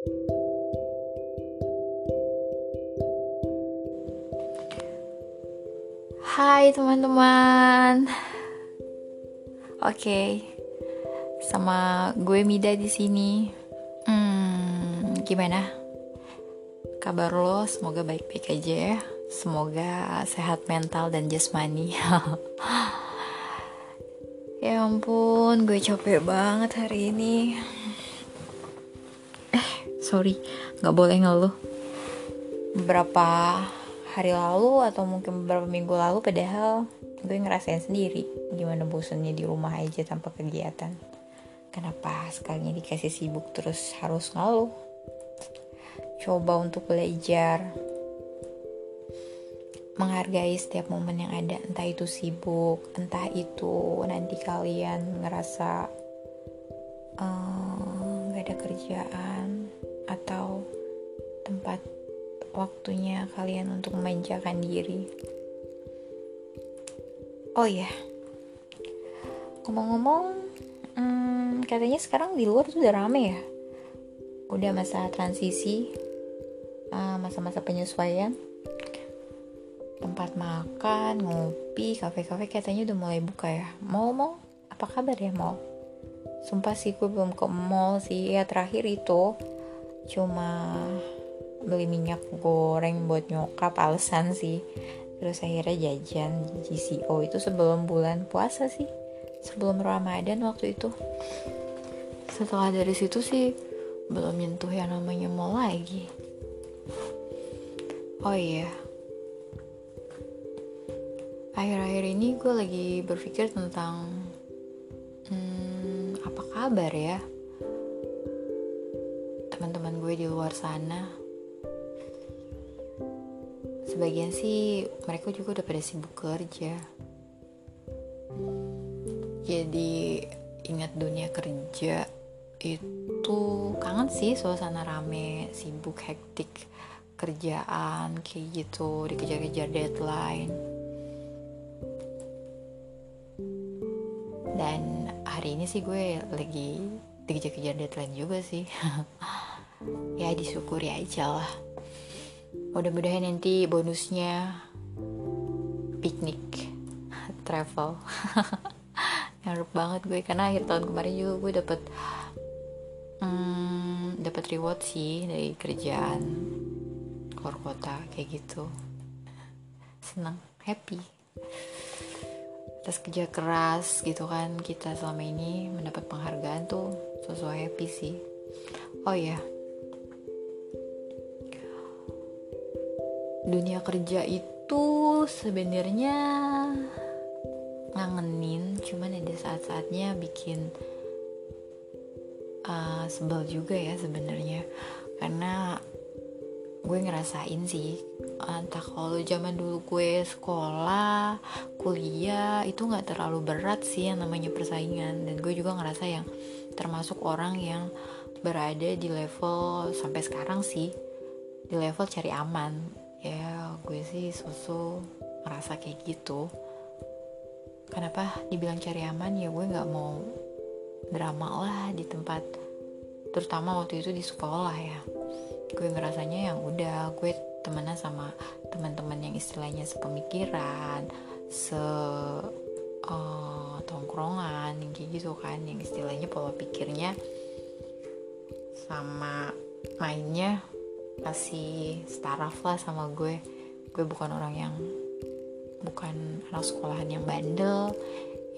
Hai teman-teman. Oke. Sama gue Mida di sini. Hmm, gimana? Kabar lo semoga baik-baik aja ya. Semoga sehat mental dan jasmani. ya ampun, gue capek banget hari ini. Sorry, nggak boleh ngeluh. Beberapa hari lalu atau mungkin beberapa minggu lalu padahal gue ngerasain sendiri gimana bosannya di rumah aja tanpa kegiatan. Kenapa sekalinya dikasih sibuk terus harus ngeluh? Coba untuk belajar. Menghargai setiap momen yang ada entah itu sibuk entah itu nanti kalian ngerasa eh, nggak uh, ada kerjaan atau tempat waktunya kalian untuk memanjakan diri. Oh iya, ngomong-ngomong, hmm, katanya sekarang di luar tuh udah rame ya. Udah masa transisi, ah, masa-masa penyesuaian. Tempat makan, ngopi, kafe-kafe katanya udah mulai buka ya. Mau mau, apa kabar ya mau? Sumpah sih gue belum ke mall sih ya terakhir itu cuma beli minyak goreng buat nyokap alasan sih. Terus akhirnya jajan GCO itu sebelum bulan puasa sih. Sebelum Ramadan waktu itu. Setelah dari situ sih belum nyentuh yang namanya mall lagi. Oh iya. Akhir-akhir ini gue lagi berpikir tentang hmm, apa kabar ya teman-teman gue di luar sana. Sebagian sih mereka juga udah pada sibuk kerja. Jadi ingat dunia kerja itu kangen sih suasana rame sibuk hektik kerjaan kayak gitu dikejar-kejar deadline. Dan hari ini sih gue lagi dikejar-kejar deadline juga sih ya disyukuri aja lah. Mudah-mudahan nanti bonusnya piknik travel. Ngarep banget gue karena akhir tahun kemarin juga gue dapet hmm, dapat reward sih dari kerjaan keluar kota kayak gitu. Senang happy. Atas kerja keras gitu kan kita selama ini mendapat penghargaan tuh sesuai happy sih. Oh ya dunia kerja itu sebenarnya ngangenin cuman ada saat-saatnya bikin uh, sebel juga ya sebenarnya. Karena gue ngerasain sih entah kalau zaman dulu gue sekolah kuliah itu nggak terlalu berat sih yang namanya persaingan. Dan gue juga ngerasa yang termasuk orang yang berada di level sampai sekarang sih di level cari aman ya gue sih susu ngerasa kayak gitu. Kenapa dibilang cari aman? Ya gue nggak mau drama lah di tempat terutama waktu itu di sekolah ya. Gue ngerasanya yang udah gue temenan sama teman-teman yang istilahnya sepemikiran se uh, tongkrongan kayak gitu kan. Yang istilahnya pola pikirnya sama mainnya masih staraf lah sama gue. Gue bukan orang yang bukan anak sekolahan yang bandel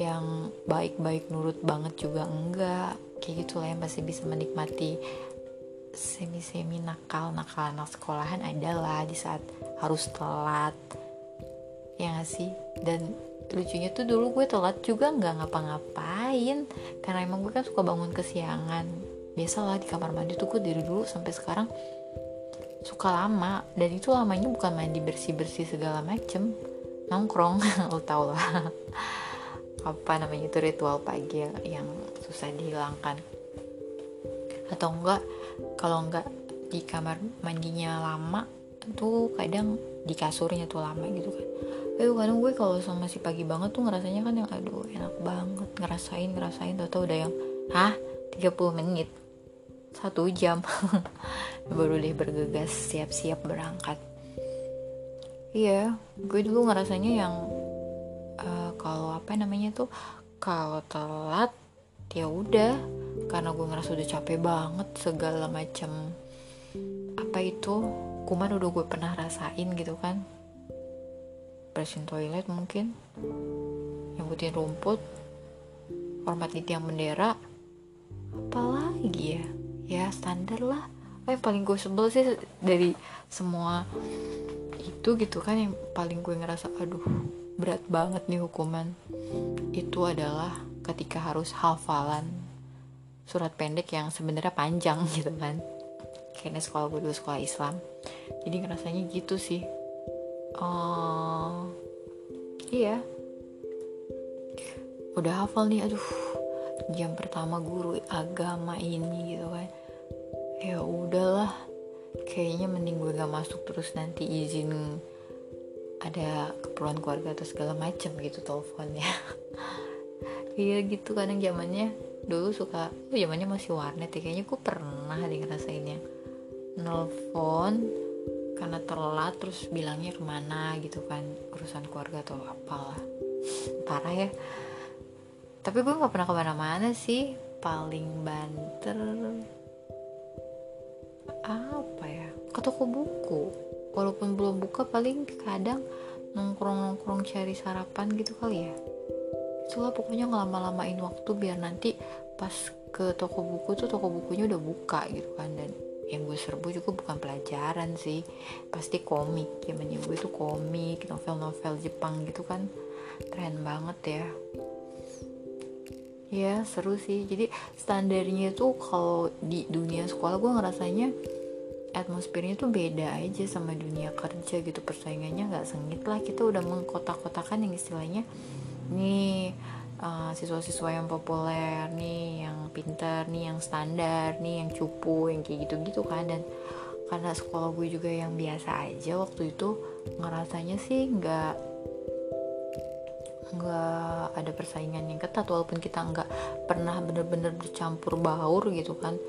yang baik-baik nurut banget juga enggak. Kayak gitu lah yang pasti bisa menikmati semi-semi nakal nakal anak sekolahan adalah di saat harus telat. Ya gak sih? Dan lucunya tuh dulu gue telat juga nggak ngapa-ngapain. Karena emang gue kan suka bangun kesiangan. Biasalah di kamar mandi tuh gue dari dulu sampai sekarang suka lama. Dan itu lamanya bukan mandi bersih bersih segala macem. Nongkrong lo tau lah. Apa namanya itu ritual pagi yang, susah dihilangkan. Atau enggak kalau enggak di kamar mandinya lama tuh kadang di kasurnya tuh lama gitu kan. Eh kadang gue kalau sama si pagi banget tuh ngerasanya kan yang aduh enak banget ngerasain ngerasain. Tau tau udah yang hah? 30 menit satu jam. Baru deh bergegas siap-siap berangkat. Iya gue dulu ngerasanya yang uh, kalau apa namanya tuh kalau telat ya udah. Karena gue ngerasa udah capek banget segala macam apa itu kuman udah gue pernah rasain gitu kan. Bersihin toilet mungkin nyebutin rumput hormat di tiang bendera apalagi ya ya standar lah. Yang paling gue sebel sih dari semua itu gitu kan yang paling gue ngerasa aduh berat banget nih hukuman. Itu adalah ketika harus hafalan surat pendek yang sebenarnya panjang gitu kan. Kayaknya sekolah gue dulu sekolah Islam. Jadi ngerasanya gitu sih. Uh, iya. Udah hafal nih aduh. Jam pertama guru agama ini gitu kan ya udahlah kayaknya mending gue gak masuk terus nanti izin ada keperluan keluarga atau segala macam gitu teleponnya. Iya gitu kadang zamannya dulu suka oh zamannya masih warnet ya kayaknya gue pernah deh ngerasainnya. Nelfon karena telat terus bilangnya ke mana gitu kan urusan keluarga atau apalah. Parah ya. Tapi gue nggak pernah ke mana-mana sih paling banter apa ya? Ke toko buku. Walaupun belum buka paling kadang nongkrong-nongkrong cari sarapan gitu kali ya. Itulah pokoknya ngelama-lamain waktu biar nanti pas ke toko buku tuh toko bukunya udah buka gitu kan. Dan yang gue serbu juga bukan pelajaran sih. Pasti komik. Ya gue itu komik novel-novel Jepang gitu kan. Keren banget ya ya seru sih. Jadi standarnya tuh kalau di dunia sekolah gue ngerasanya atmosfernya tuh beda aja sama dunia kerja gitu. Persaingannya nggak sengit lah. Kita udah mengkotak-kotakan yang istilahnya nih uh, siswa-siswa yang populer nih yang pinter nih yang standar nih yang cupu yang kayak gitu-gitu kan. Dan karena sekolah gue juga yang biasa aja waktu itu ngerasanya sih nggak nggak ada persaingan yang ketat walaupun kita nggak pernah bener-bener bercampur baur gitu kan.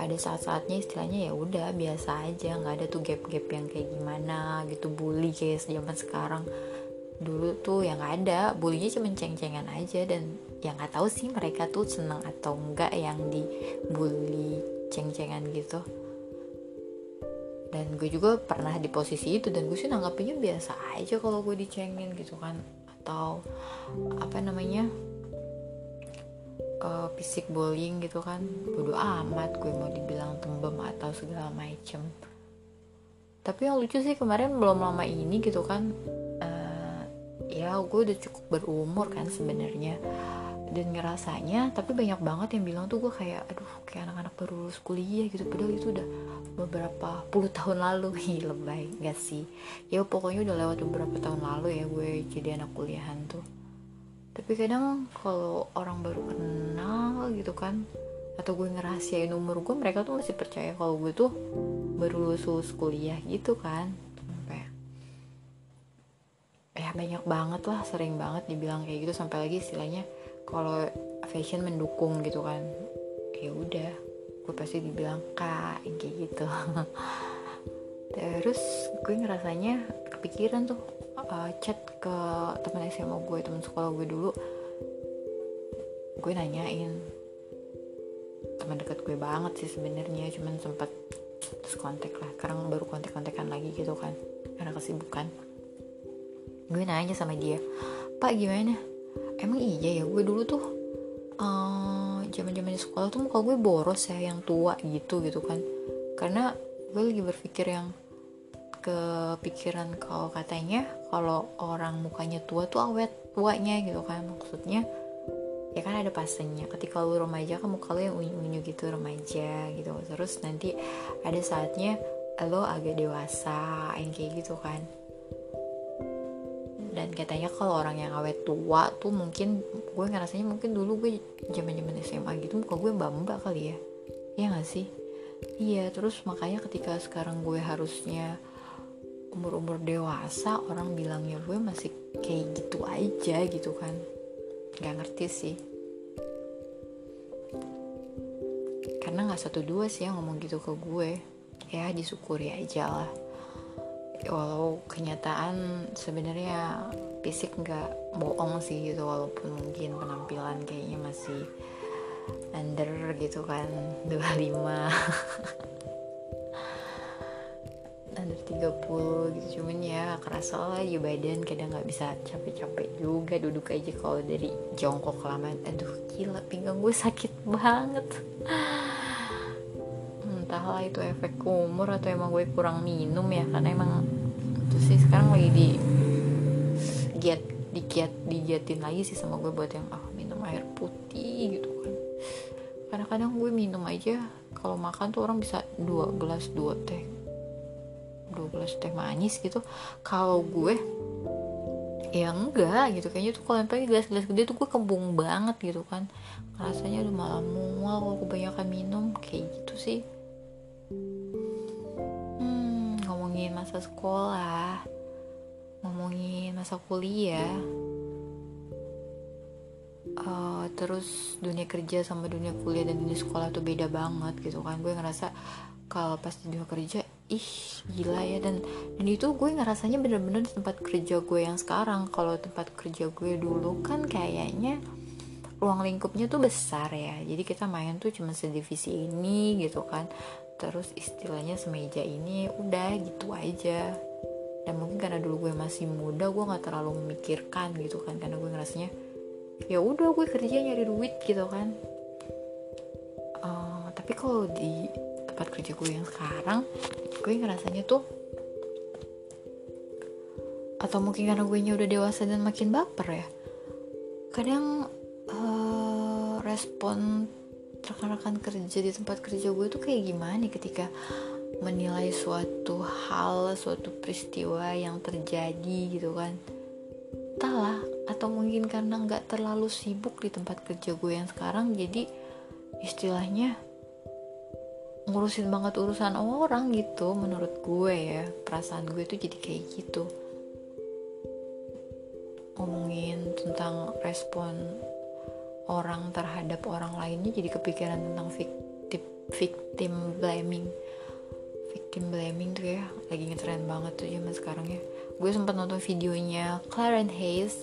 Ada saat-saatnya istilahnya ya udah biasa aja nggak ada tuh gap-gap yang kayak gimana gitu bully kayak zaman sekarang. Dulu tuh yang ada bulinya cuma ceng-cengan aja dan yang nggak tahu sih mereka tuh seneng atau enggak yang dibully ceng-cengan gitu. Dan gue juga pernah di posisi itu dan gue sih nanggapinnya biasa aja kalau gue dicengin gitu kan atau apa namanya uh, fisik bullying gitu kan. Bodo amat gue mau dibilang tembem atau segala macem. Tapi yang lucu sih kemarin belum lama ini gitu kan ya gue udah cukup berumur kan sebenarnya dan ngerasanya tapi banyak banget yang bilang tuh gue kayak aduh kayak anak-anak baru lulus kuliah gitu. Padahal itu udah beberapa puluh tahun lalu. Ih lebay. Gak sih. Ya pokoknya udah lewat beberapa tahun lalu ya gue jadi anak kuliahan tuh. Tapi kadang kalau orang baru kenal gitu kan atau gue ngerahasiain umur gue mereka tuh masih percaya kalau gue tuh baru lulus, kuliah gitu kan. Ya banyak banget lah sering banget dibilang kayak gitu. Sampai lagi istilahnya kalau fashion mendukung gitu kan ya udah gue pasti dibilang kak kayak gitu. Terus gue ngerasanya kepikiran tuh uh, chat ke teman SMA gue teman sekolah gue dulu. Gue nanyain teman dekat gue banget sih sebenarnya cuman sempat terus kontak lah. Sekarang baru kontak-kontakan lagi gitu kan karena kesibukan. Gue nanya sama dia pak gimana emang iya ya gue dulu tuh zaman uh, zaman sekolah tuh muka gue boros ya yang tua gitu gitu kan. Karena gue lagi berpikir yang kepikiran kalau katanya kalau orang mukanya tua tuh awet tuanya gitu kan. Maksudnya ya kan ada pasenya. Ketika lu remaja kan muka lu yang unyu-unyu gitu remaja gitu. Terus nanti ada saatnya lo agak dewasa yang kayak gitu kan dan katanya kalau orang yang awet tua tuh mungkin gue ngerasanya mungkin dulu gue zaman zaman SMA gitu muka gue mbak kali ya. Iya gak sih? Iya terus makanya ketika sekarang gue harusnya umur-umur dewasa orang bilangnya gue masih kayak gitu aja gitu kan. Nggak ngerti sih. Karena nggak satu dua sih yang ngomong gitu ke gue. Ya disyukuri aja lah walau kenyataan sebenarnya fisik nggak bohong sih gitu walaupun mungkin penampilan kayaknya masih under gitu kan 25 under 30 gitu cuman ya kerasa lah ya badan kadang nggak bisa capek-capek juga duduk aja kalau dari jongkok kelamaan aduh gila pinggang gue sakit banget entahlah itu efek umur atau emang gue kurang minum ya karena emang itu sih sekarang lagi di giat digiat digiatin lagi sih sama gue buat yang ah minum air putih gitu kan. Kadang-kadang gue minum aja kalau makan tuh orang bisa dua gelas dua teh dua gelas teh manis gitu. Kalau gue ya enggak gitu. Kayaknya tuh kalau pakai gelas-gelas gede tuh gue kembung banget gitu kan. Rasanya udah malam mual kalau kebanyakan minum kayak gitu sih ngomongin masa sekolah ngomongin masa kuliah uh, terus dunia kerja sama dunia kuliah dan dunia sekolah tuh beda banget gitu kan. Gue ngerasa kalau pas di dunia kerja ih gila ya. Dan dan itu gue ngerasanya bener-bener di tempat kerja gue yang sekarang. Kalau tempat kerja gue dulu kan kayaknya ruang lingkupnya tuh besar ya. Jadi kita main tuh cuma sedivisi ini gitu kan terus istilahnya semeja ini udah gitu aja. Dan mungkin karena dulu gue masih muda gue nggak terlalu memikirkan gitu kan. Karena gue ngerasanya ya udah gue kerja nyari duit gitu kan. Uh, tapi kalau di tempat kerja gue yang sekarang gue ngerasanya tuh atau mungkin karena gue nya udah dewasa dan makin baper ya kadang uh, respon rekan-rekan kerja di tempat kerja gue tuh kayak gimana ketika menilai suatu hal suatu peristiwa yang terjadi gitu kan. Entahlah atau mungkin karena nggak terlalu sibuk di tempat kerja gue yang sekarang jadi istilahnya ngurusin banget urusan orang gitu menurut gue ya. Perasaan gue tuh jadi kayak gitu. Ngomongin tentang respon orang terhadap orang lainnya jadi kepikiran tentang victim victim blaming. Victim blaming tuh ya lagi ngetren banget tuh zaman sekarang ya. Gue sempat nonton videonya Clarence Hayes.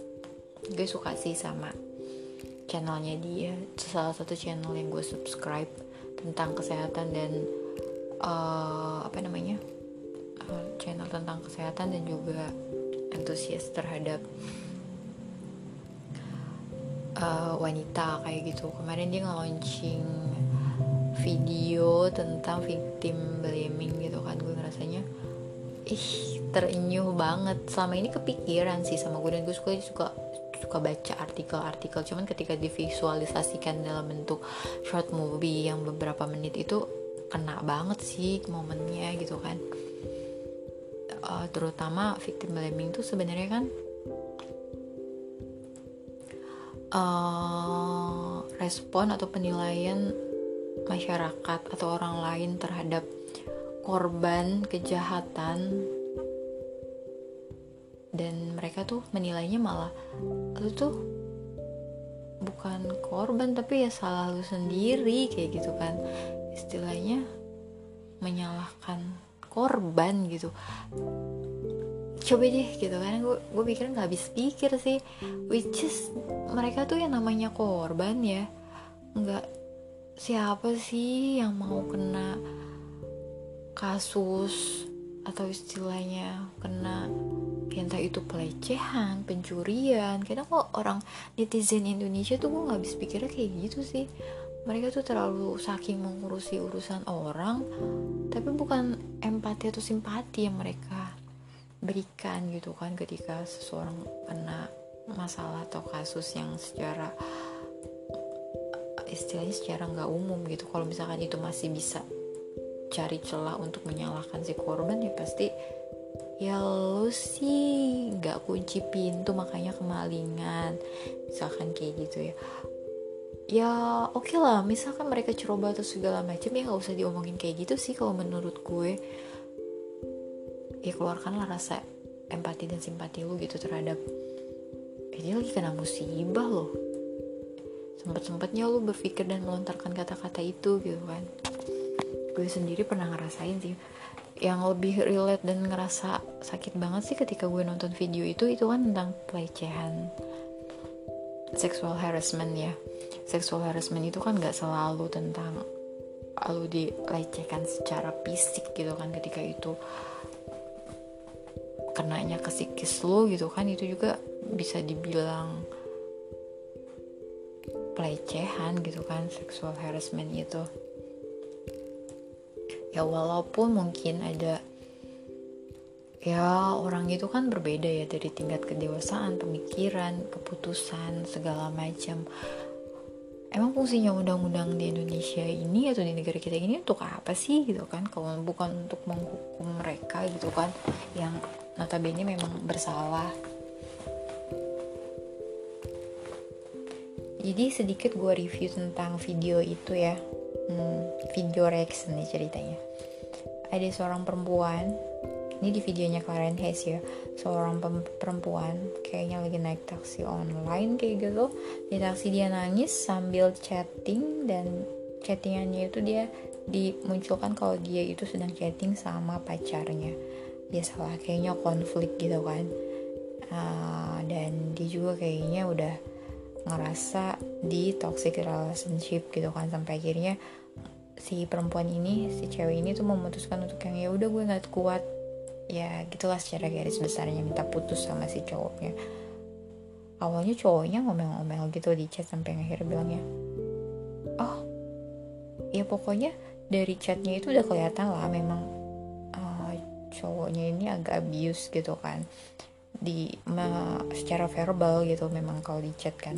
Gue suka sih sama channelnya dia. Salah satu channel yang gue subscribe tentang kesehatan dan uh, apa namanya? Uh, channel tentang kesehatan dan juga antusias terhadap uh, wanita kayak gitu. Kemarin dia nge-launching video tentang victim blaming gitu kan. Gue ngerasanya ih terenyuh banget. Selama ini kepikiran sih sama gue. Dan gue suka juga suka baca artikel-artikel. Cuman ketika divisualisasikan dalam bentuk short movie yang beberapa menit itu kena banget sih momennya gitu kan. Uh, terutama victim blaming tuh sebenarnya kan uh, respon atau penilaian masyarakat atau orang lain terhadap korban kejahatan. Dan mereka tuh menilainya malah lu tuh bukan korban tapi ya salah lu sendiri kayak gitu kan. Istilahnya menyalahkan korban gitu coba deh gitu kan. Gue gue pikir nggak habis pikir sih. Which is mereka tuh yang namanya korban ya. Nggak siapa sih yang mau kena kasus atau istilahnya kena entah itu pelecehan, pencurian. Kadang kok orang netizen Indonesia tuh gue nggak bisa pikirnya kayak gitu sih. Mereka tuh terlalu saking mengurusi urusan orang tapi bukan empati atau simpati yang mereka berikan gitu kan ketika seseorang kena masalah atau kasus yang secara istilahnya secara nggak umum gitu. Kalau misalkan itu masih bisa cari celah untuk menyalahkan si korban ya pasti ya lo sih nggak kunci pintu makanya kemalingan. Misalkan kayak gitu ya. Ya oke okay lah misalkan mereka ceroboh atau segala macam ya nggak usah diomongin kayak gitu sih kalau menurut gue ya keluarkanlah rasa empati dan simpati lu gitu terhadap eh, dia lagi kena musibah loh. Sempet-sempetnya lu berpikir dan melontarkan kata-kata itu gitu kan. Gue sendiri pernah ngerasain sih. Yang lebih relate dan ngerasa sakit banget sih ketika gue nonton video itu itu kan tentang pelecehan sexual harassment ya. Sexual harassment itu kan gak selalu tentang lu dilecehkan secara fisik gitu kan ketika itu kenanya ke psikis lo gitu kan itu juga bisa dibilang pelecehan gitu kan sexual harassment itu ya walaupun mungkin ada ya orang itu kan berbeda ya dari tingkat kedewasaan pemikiran keputusan segala macam emang fungsinya undang-undang di Indonesia ini atau di negara kita ini untuk apa sih gitu kan? Kalau bukan untuk menghukum mereka gitu kan? Yang notabene memang bersalah. Jadi sedikit gue review tentang video itu ya. Hmm, video reaction nih ceritanya. Ada seorang perempuan ini di videonya Karen Hayes ya. Seorang perempuan kayaknya lagi naik taksi online kayak gitu. Di taksi dia nangis sambil chatting dan chattingannya itu dia dimunculkan kalau dia itu sedang chatting sama pacarnya. Biasalah kayaknya konflik gitu kan. Uh, dan dia juga kayaknya udah ngerasa di toxic relationship gitu kan. Sampai akhirnya si perempuan ini si cewek ini tuh memutuskan untuk yang ya udah gue nggak kuat ya gitulah secara garis besarnya minta putus sama si cowoknya. Awalnya cowoknya ngomel-ngomel gitu di chat sampai akhirnya bilangnya oh ya pokoknya dari chatnya itu udah kelihatan lah memang uh, cowoknya ini agak abuse gitu kan. Di ma, secara verbal gitu memang kalau di chat kan.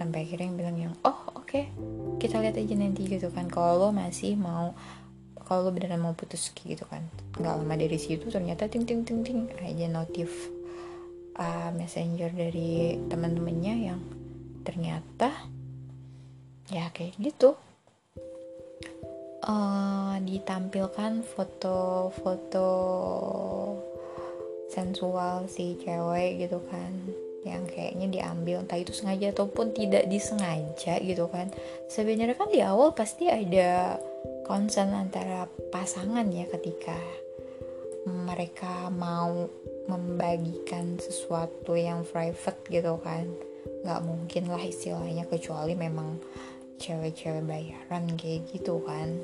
Sampai akhirnya yang bilang yang oh oke okay, kita lihat aja nanti gitu kan. Kalau lo masih mau kalau lo beneran mau putus gitu kan. Nggak lama dari situ ternyata ting ting ting ting aja notif uh, messenger dari teman-temannya yang ternyata ya kayak gitu. Uh, ditampilkan foto-foto sensual si cewek gitu kan. Yang kayaknya diambil entah itu sengaja ataupun tidak disengaja gitu kan. Sebenarnya kan di awal pasti ada concern antara pasangan ya ketika mereka mau membagikan sesuatu yang private gitu kan. Nggak mungkin lah istilahnya kecuali memang cewek-cewek bayaran kayak gitu kan.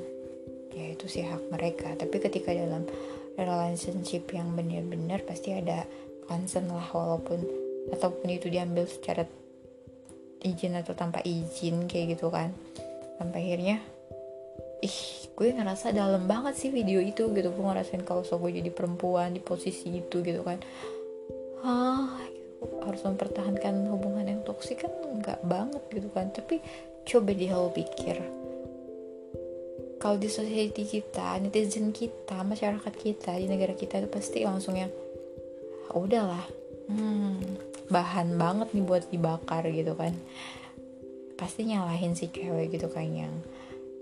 Ya itu sih hak mereka. Tapi ketika dalam relationship yang benar-benar pasti ada concern lah walaupun ataupun itu diambil secara izin atau tanpa izin kayak gitu kan. Sampai akhirnya ih gue ngerasa dalam banget sih video itu gitu. Gue ngerasain kalau so gue jadi perempuan di posisi itu gitu kan. Ah harus mempertahankan hubungan yang toksik kan nggak banget gitu kan. Tapi coba di hal pikir. Kalau di society kita netizen kita masyarakat kita di negara kita itu pasti langsung yang ah, udahlah. Hmm, bahan banget nih buat dibakar gitu kan. Pasti nyalahin si cewek gitu kan yang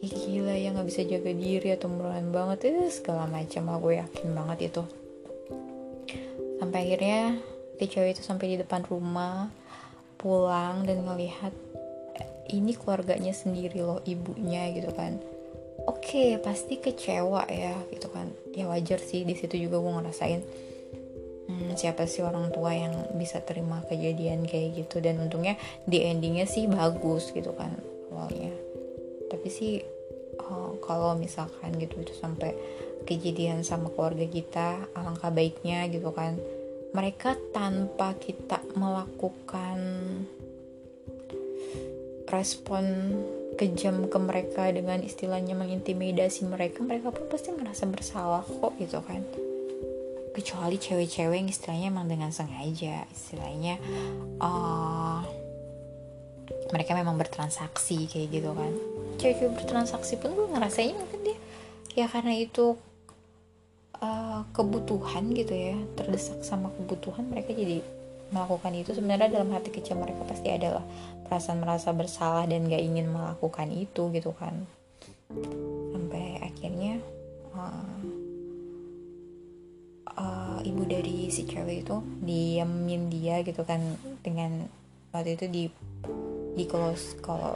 Ih, gila ya nggak bisa jaga diri atau murahan banget. Itu segala macam gue yakin banget itu. Sampai akhirnya si cewek itu sampai di depan rumah pulang dan ngelihat ini keluarganya sendiri loh ibunya gitu kan. Oke okay, pasti kecewa ya gitu kan. Ya wajar sih di situ juga gue ngerasain hmm, siapa sih orang tua yang bisa terima kejadian kayak gitu. Dan untungnya di endingnya sih bagus gitu kan awalnya. Tapi sih oh, kalau misalkan gitu itu sampai kejadian sama keluarga kita alangkah baiknya gitu kan. Mereka tanpa kita melakukan respon kejam ke mereka dengan istilahnya mengintimidasi mereka mereka pun pasti merasa bersalah kok gitu kan. Kecuali cewek-cewek yang istilahnya emang dengan sengaja istilahnya uh, mereka memang bertransaksi kayak gitu kan cewek-cewek bertransaksi pun gue ngerasain mungkin dia. Ya karena itu uh, kebutuhan gitu ya terdesak sama kebutuhan mereka jadi melakukan itu. Sebenarnya dalam hati kecil mereka pasti adalah perasaan merasa bersalah dan gak ingin melakukan itu gitu kan. Sampai akhirnya uh, uh, ibu dari si cewek itu diamin dia gitu kan dengan waktu itu di di close kalau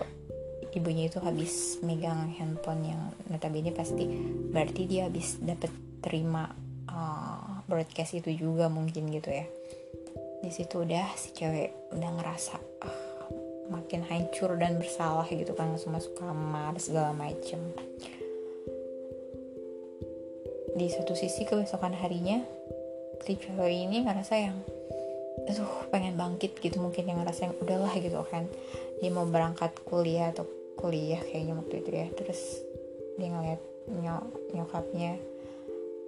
ibunya itu habis megang handphone yang notabene pasti berarti dia habis dapat terima uh, broadcast itu juga mungkin gitu ya. Di situ udah si cewek udah ngerasa uh, makin hancur dan bersalah gitu kan langsung masuk kamar segala macem. Di satu sisi kebesokan harinya si cewek ini ngerasa yang aduh pengen bangkit gitu mungkin yang ngerasa yang udahlah gitu kan dia mau berangkat kuliah atau kuliah kayaknya waktu itu ya. Terus dia ngeliat nyok nyokapnya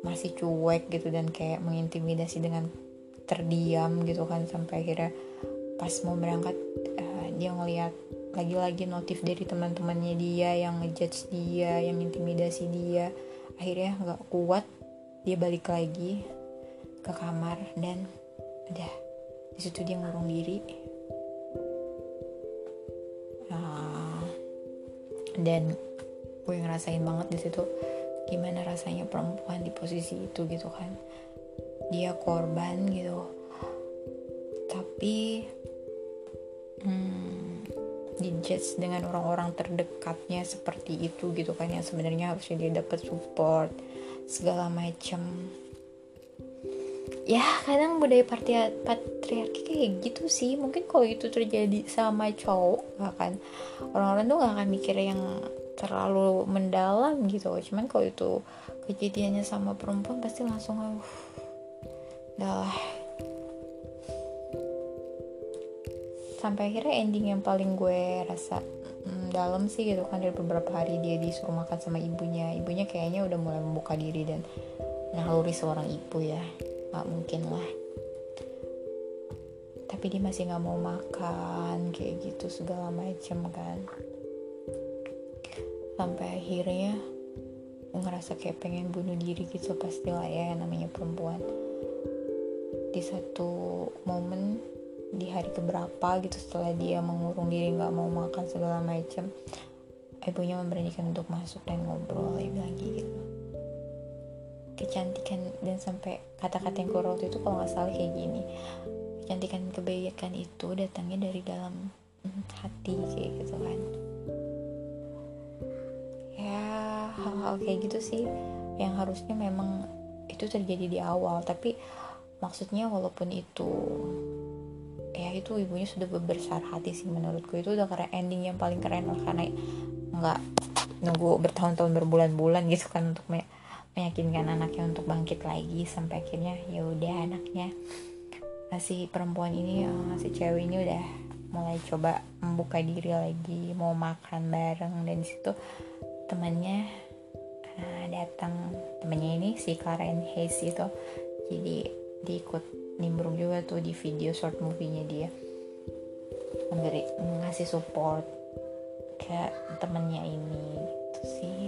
masih cuek gitu dan kayak mengintimidasi dengan terdiam gitu kan sampai akhirnya pas mau berangkat uh, dia ngeliat lagi-lagi notif dari teman-temannya dia yang ngejudge dia yang intimidasi dia. Akhirnya nggak kuat dia balik lagi ke kamar dan udah di situ dia ngurung diri dan gue ngerasain banget di situ gimana rasanya perempuan di posisi itu gitu kan. Dia korban gitu. Tapi hmm, dijudge dengan orang-orang terdekatnya seperti itu gitu kan yang sebenarnya harusnya dia dapat support segala macam ya kadang budaya patriarki kayak gitu sih. Mungkin kalau itu terjadi sama cowok gak kan orang-orang tuh gak akan mikir yang terlalu mendalam gitu. Cuman kalau itu kejadiannya sama perempuan pasti langsung uh, dah sampai akhirnya ending yang paling gue rasa hmm, dalam sih gitu kan dari beberapa hari dia disuruh makan sama ibunya. Ibunya kayaknya udah mulai membuka diri dan naluri seorang ibu ya. Nggak mungkin lah tapi dia masih nggak mau makan kayak gitu segala macem kan. Sampai akhirnya ngerasa kayak pengen bunuh diri gitu pastilah ya namanya perempuan. Di satu momen di hari keberapa gitu setelah dia mengurung diri nggak mau makan segala macam ibunya memberanikan untuk masuk dan ngobrol dia bilang gitu. Kecantikan dan sampai kata-kata yang keluar waktu itu kalau nggak salah kayak gini kecantikan kebaikan itu datangnya dari dalam hmm, hati kayak gitu kan. Ya hal-hal kayak gitu sih yang harusnya memang itu terjadi di awal. Tapi maksudnya walaupun itu ya itu ibunya sudah berbesar hati sih menurutku. Itu udah karena ending yang paling keren lah karena nggak nunggu bertahun-tahun berbulan-bulan gitu kan untuk me meyakinkan anaknya untuk bangkit lagi sampai akhirnya ya udah anaknya si perempuan ini uh, si cewek ini udah mulai coba membuka diri lagi mau makan bareng. Dan di situ temannya uh, datang. Temannya ini si Clara Hayes itu. Jadi diikut nimbrung juga tuh di video short movie-nya dia. Memberi ngasih support ke temennya ini. Gitu sih.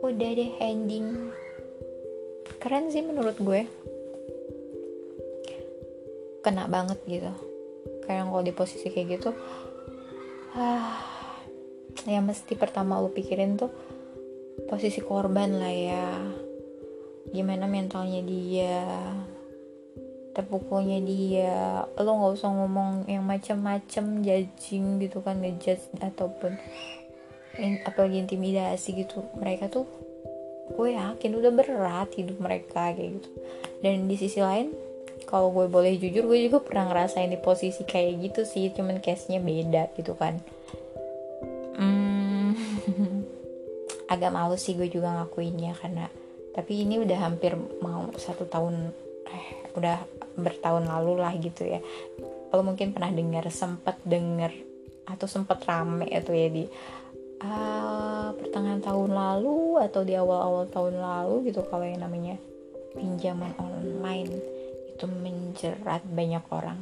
Udah deh ending. Keren sih menurut gue kena banget gitu. Kayak kalau di posisi kayak gitu ah yang mesti pertama lu pikirin tuh posisi korban lah ya. Gimana mentalnya dia terpukulnya dia. Lo nggak usah ngomong yang macem-macem judging gitu kan ngejudge ataupun in, apalagi intimidasi gitu. Mereka tuh gue yakin udah berat hidup mereka kayak gitu. Dan di sisi lain kalau gue boleh jujur gue juga pernah ngerasain di posisi kayak gitu sih cuman case-nya beda gitu kan. Hmm, agak malu sih gue juga ngakuinnya karena tapi ini udah hampir mau satu tahun eh udah bertahun lalu lah gitu ya. Kalau mungkin pernah dengar sempat dengar atau sempat rame itu ya di uh, pertengahan tahun lalu atau di awal-awal tahun lalu gitu kalau yang namanya pinjaman online itu menjerat banyak orang.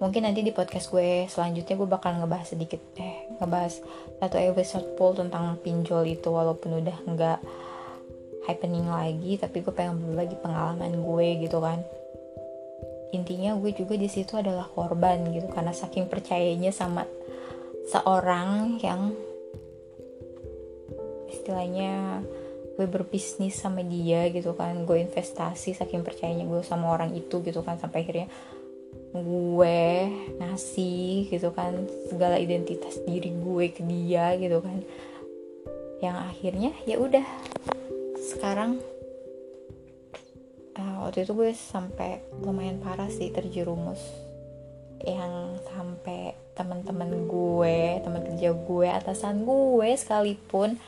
Mungkin nanti di podcast gue selanjutnya gue bakal ngebahas sedikit eh ngebahas satu episode poll tentang pinjol itu walaupun udah nggak happening lagi tapi gue pengen berbagi pengalaman gue gitu kan. Intinya gue juga di situ adalah korban gitu karena saking percayanya sama seorang yang istilahnya gue berbisnis sama dia gitu kan. Gue investasi saking percayanya gue sama orang itu gitu kan sampai akhirnya gue ngasih gitu kan segala identitas diri gue ke dia gitu kan. Yang akhirnya ya udah sekarang uh, waktu itu gue sampai lumayan parah sih terjerumus. Yang sampai teman-teman gue teman kerja gue atasan gue sekalipun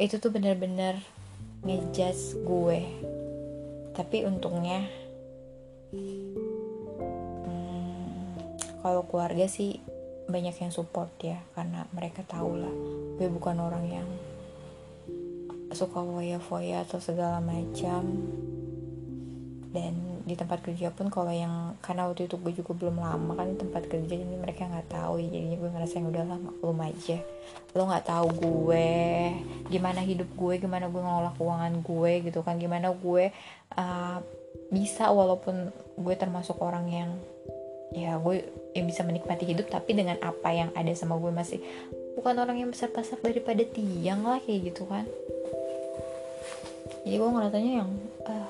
itu tuh bener-bener ngejudge gue. Tapi untungnya kalau keluarga sih banyak yang support ya karena mereka tahu lah. Gue bukan orang yang suka foya-foya atau segala macam. Dan di tempat kerja pun kalau yang karena waktu itu gue juga belum lama kan di tempat kerja jadi mereka nggak tahu jadinya gue ngerasa yang udah lama belum aja. Lo nggak tahu gue gimana hidup gue gimana gue ngelola keuangan gue gitu kan gimana gue uh, bisa walaupun gue termasuk orang yang ya gue yang bisa menikmati hidup tapi dengan apa yang ada sama gue masih bukan orang yang besar pasak daripada tiang lah kayak gitu kan. Jadi gue ngerasanya yang uh,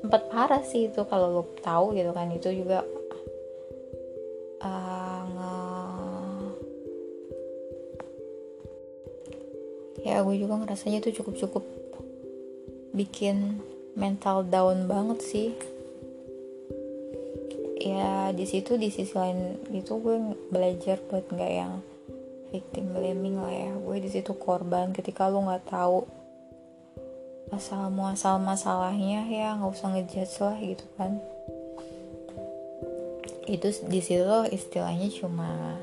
sempat parah sih itu kalau lo tahu gitu kan. Itu juga uh, nge ya gue juga ngerasanya itu cukup cukup bikin mental down banget sih. Ya di situ di sisi lain itu gue belajar buat nggak yang victim blaming lah ya. Gue di situ korban ketika lo nggak tahu asal muasal masalahnya ya nggak usah ngejudge lah gitu kan. Itu di situ istilahnya cuma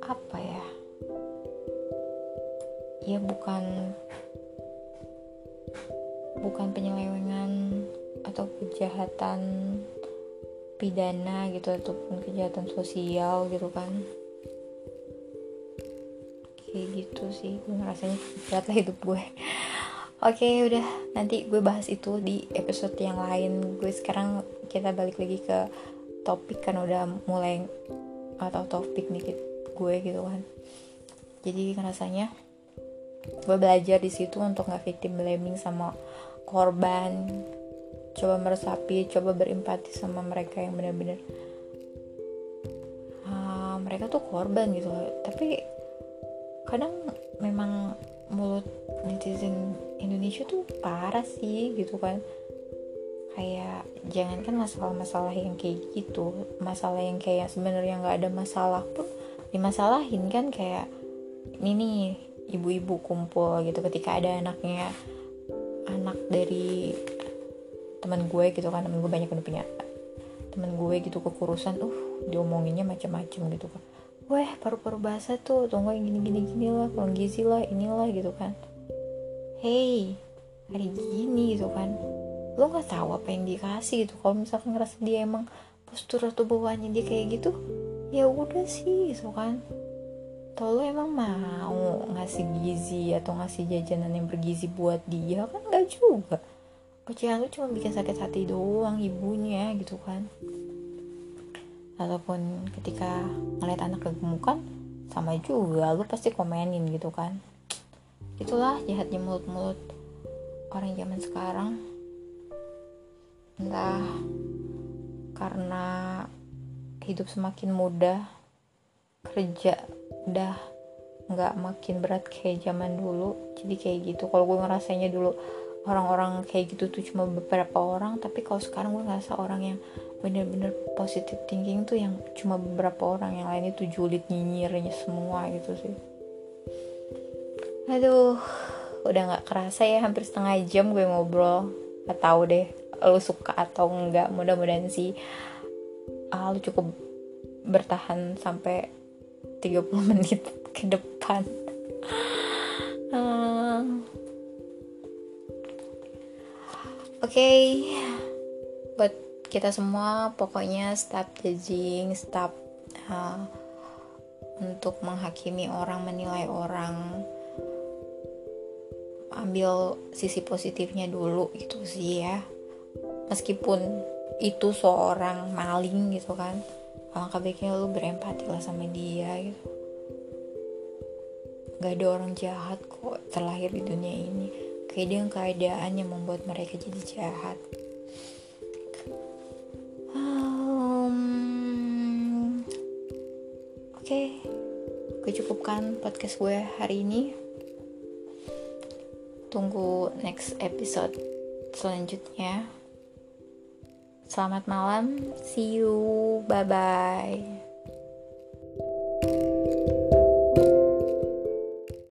apa ya? Ya bukan bukan penyelewengan atau kejahatan pidana gitu ataupun kejahatan sosial gitu kan. Kayak gitu sih gue ngerasanya berat lah hidup gue oke udah. Nanti gue bahas itu di episode yang lain. Gue sekarang kita balik lagi ke topik kan udah mulai atau topik nih gue gitu kan. Jadi ngerasanya gue belajar di situ untuk nggak victim blaming sama korban. Coba meresapi coba berempati sama mereka yang benar-benar uh, mereka tuh korban gitu. Tapi kadang memang mulut netizen Indonesia tuh parah sih gitu kan. Kayak jangankan masalah-masalah yang kayak gitu masalah yang kayak sebenarnya nggak ada masalah pun dimasalahin kan kayak ini nih ibu-ibu kumpul gitu ketika ada anaknya anak dari teman gue gitu kan teman gue banyak yang punya teman gue gitu kekurusan uh diomonginnya macam-macam gitu kan. Weh paru-paru basah tuh tunggu yang gini gini gini lah kurang gizi lah inilah gitu kan hey hari gini gitu kan. Lo nggak tahu apa yang dikasih gitu. Kalau misalkan ngerasa dia emang postur atau bawaannya dia kayak gitu ya udah sih gitu kan. Tau lo emang mau ngasih gizi atau ngasih jajanan yang bergizi buat dia? Kan nggak juga. Ocehan lu cuma bikin sakit hati doang ibunya gitu kan. Ataupun ketika ngeliat anak kegemukan sama juga lu pasti komenin gitu kan itulah jahatnya mulut-mulut orang zaman sekarang. Entah karena hidup semakin mudah kerja udah nggak makin berat kayak zaman dulu jadi kayak gitu. Kalau gue ngerasanya dulu orang-orang kayak gitu tuh cuma beberapa orang tapi kalau sekarang gue ngerasa orang yang bener-bener positive thinking tuh yang cuma beberapa orang yang lain itu julid nyinyirnya semua gitu sih aduh udah nggak kerasa ya hampir setengah jam gue ngobrol. Gak tahu deh lo suka atau enggak mudah-mudahan sih ah, lo cukup bertahan sampai 30 menit ke depan. Oke, okay. buat kita semua pokoknya stop judging, stop uh, untuk menghakimi orang, menilai orang, ambil sisi positifnya dulu gitu sih ya. Meskipun itu seorang maling gitu kan alangkah baiknya lu berempati lah sama dia gitu. Gak ada orang jahat kok terlahir di dunia ini. Kayaknya keadaan yang membuat mereka jadi jahat. Um, oke okay. gue cukupkan podcast gue hari ini tunggu next episode selanjutnya. Selamat malam see you bye bye